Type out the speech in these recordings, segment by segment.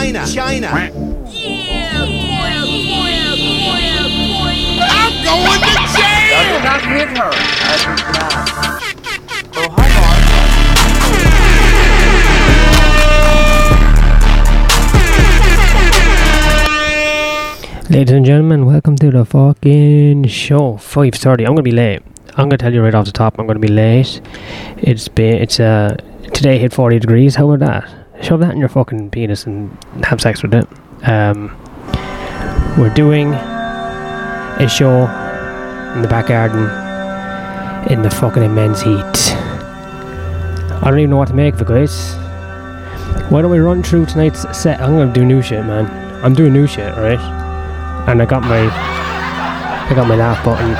China, China. I'm going to jail! I did not hit her. I did not. Oh, hi, Mark. Ladies and gentlemen, welcome to the fucking show. Five thirty. I'm gonna be late. I'm gonna tell you right off the top. I'm gonna be late. It's been. It's uh. Today hit forty degrees. How about that? Shove that in your fucking penis and have sex with it. Um. We're doing a show in the back garden in the fucking immense heat. I don't even know what to make of it, guys. Why don't we run through tonight's set? I'm gonna do new shit, man. I'm doing new shit, right? and I got my I got my laugh button.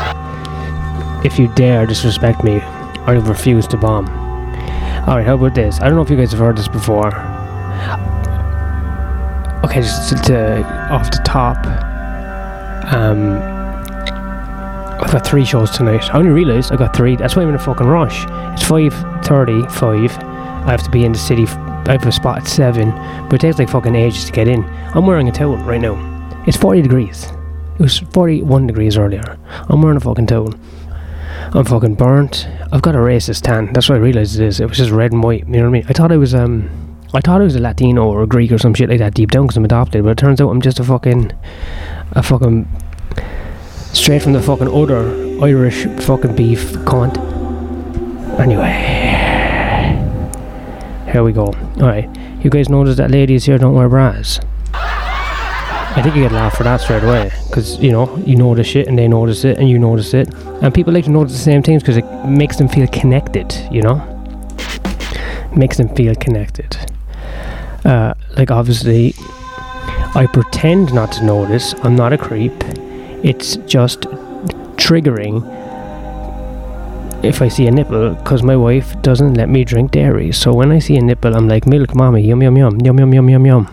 If you dare disrespect me, I refuse to bomb. Alright, how about this? I don't know if you guys have heard this before. Okay, just to, to off the top. Um I've got three shows tonight. I only realised I've got three. That's why I'm in a fucking rush. It's five thirty, five. I have to be in the city. I have a spot at seven, but it takes like fucking ages to get in. I'm wearing a towel right now. It's 40 degrees. It was 41 degrees earlier. I'm wearing a fucking towel. I'm fucking burnt. I've got a racist tan. That's what I realised it is. It was just red and white. You know what I mean? I thought I was um, I thought I was a Latino or a Greek or some shit like that deep down because I'm adopted. But it turns out I'm just a fucking, a fucking, straight from the fucking other Irish fucking beef cunt. Anyway, here we go. All right, you guys notice that ladies here don't wear bras. I think you get a laugh for that straight away because you know you notice it and they notice it and you notice it and people like to notice the same things because it makes them feel connected. You know, makes them feel connected. Uh, like obviously, I pretend not to notice. I'm not a creep. It's just triggering if I see a nipple because my wife doesn't let me drink dairy. So when I see a nipple, I'm like, milk, mommy, yum yum yum, yum yum yum yum yum.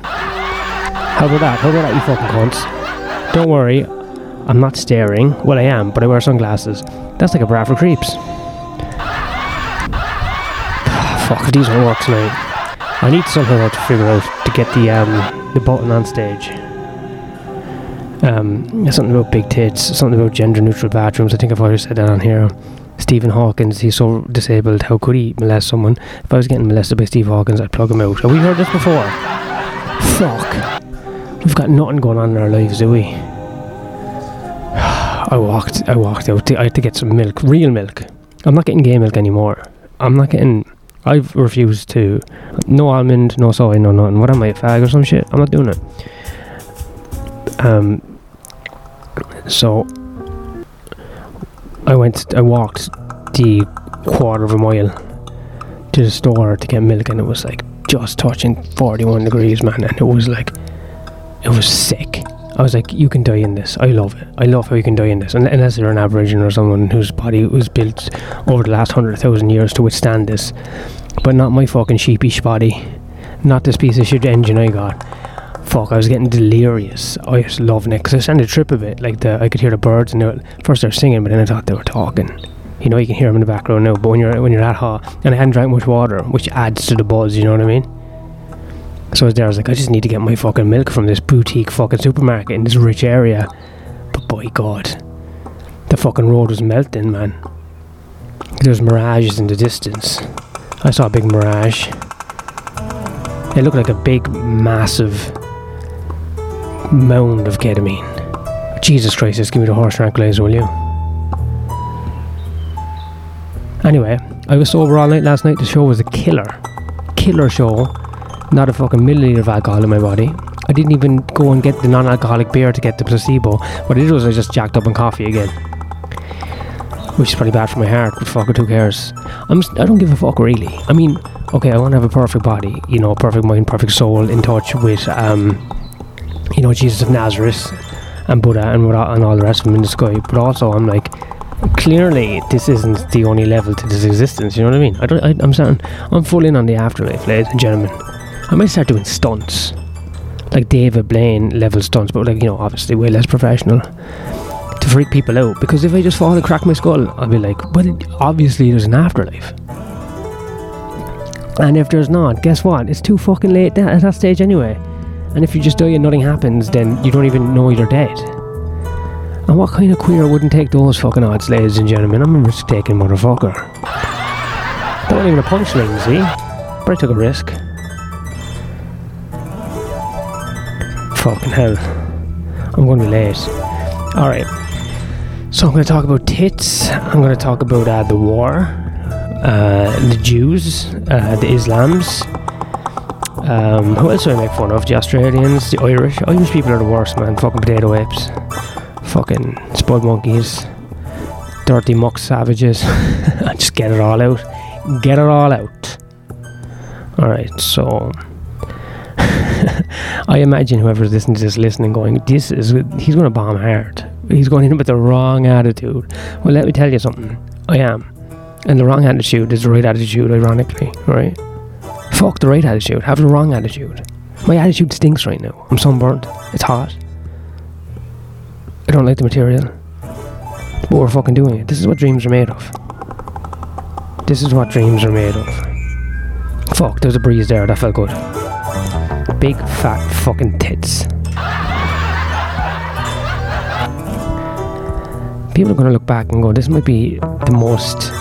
How about that? How about that, you fucking cunts? Don't worry, I'm not staring. Well, I am, but I wear sunglasses. That's like a bra for creeps. Fuck, if these won't work tonight. I need somehow to figure out to get the um the button on stage. Um, something about big tits, something about gender neutral bathrooms. I think I've already said that on here. Stephen Hawkins, he's so disabled. How could he molest someone? If I was getting molested by Steve Hawkins, I'd plug him out. Have we heard this before? Fuck. We've got nothing going on in our lives, do we? I walked. I walked out. To, I had to get some milk, real milk. I'm not getting gay milk anymore. I'm not getting. I've refused to. No almond, no soy, no nothing. What am I, a fag or some shit? I'm not doing it. Um. So. I went. I walked the quarter of a mile to the store to get milk, and it was like just touching 41 degrees, man. And it was like it was sick. I was like, you can die in this. I love it. I love how you can die in this. Un- Unless you're an Aboriginal or someone whose body was built over the last hundred thousand years to withstand this. But not my fucking sheepish body. Not this piece of shit engine I got. Fuck, I was getting delirious. I was loving it because I to trip a bit. Like the, I could hear the birds and they were, first they were singing, but then I thought they were talking. You know, you can hear them in the background now. But when you're when you're that hot, and I hadn't drank much water, which adds to the buzz. You know what I mean? So I was there, I was like, I just need to get my fucking milk from this boutique fucking supermarket in this rich area. But by God, the fucking road was melting, man. There's mirages in the distance. I saw a big mirage. It looked like a big, massive mound of ketamine. Jesus Christ, just give me the horse tranquilizer, will you? Anyway, I was sober all night last night. The show was a killer. Killer show not a fucking milliliter of alcohol in my body. I didn't even go and get the non-alcoholic beer to get the placebo. What I did was I just jacked up on coffee again, which is probably bad for my heart. But fuck it, who cares? I'm I don't give a fuck really. I mean, okay, I want to have a perfect body, you know, perfect mind, perfect soul, in touch with um, you know, Jesus of Nazareth and Buddha and and all the rest of them in the sky. But also, I'm like, clearly this isn't the only level to this existence. You know what I mean? I don't. I, I'm saying I'm full in on the afterlife, ladies and gentlemen. I might start doing stunts, like David Blaine level stunts, but like you know, obviously way less professional to freak people out. Because if I just fall and crack my skull, I'll be like, well, obviously there's an afterlife. And if there's not, guess what? It's too fucking late at that stage anyway. And if you just die and nothing happens, then you don't even know you're dead. And what kind of queer wouldn't take those fucking odds, ladies and gentlemen? I'm a risk taking motherfucker. That wasn't even a punchline, eh? see? But I took a risk. Fucking hell. I'm going to be late. Alright. So I'm going to talk about tits. I'm going to talk about uh, the war, uh, the Jews, uh, the Islams. Um, who else do I make fun of? The Australians, the Irish. Irish people are the worst, man. Fucking potato apes. Fucking spud monkeys. Dirty muck savages. Just get it all out. Get it all out. Alright, so. I imagine whoever's listening to this listening going, this is he's going to bomb hard. He's going in with the wrong attitude. Well, let me tell you something. I am, and the wrong attitude is the right attitude. Ironically, right? Fuck the right attitude. Have the wrong attitude. My attitude stinks right now. I'm sunburnt. It's hot. I don't like the material. But we're fucking doing it. This is what dreams are made of. This is what dreams are made of. Fuck, there's a breeze there. That felt good. Big fat fucking tits. People are going to look back and go, this might be the most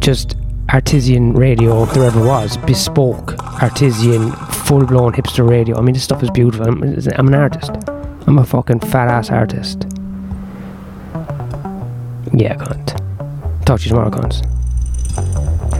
just artisan radio there ever was. Bespoke, artisan, full blown hipster radio. I mean, this stuff is beautiful. I'm, I'm an artist. I'm a fucking fat ass artist. Yeah, cunt. Talk to you tomorrow, cunts.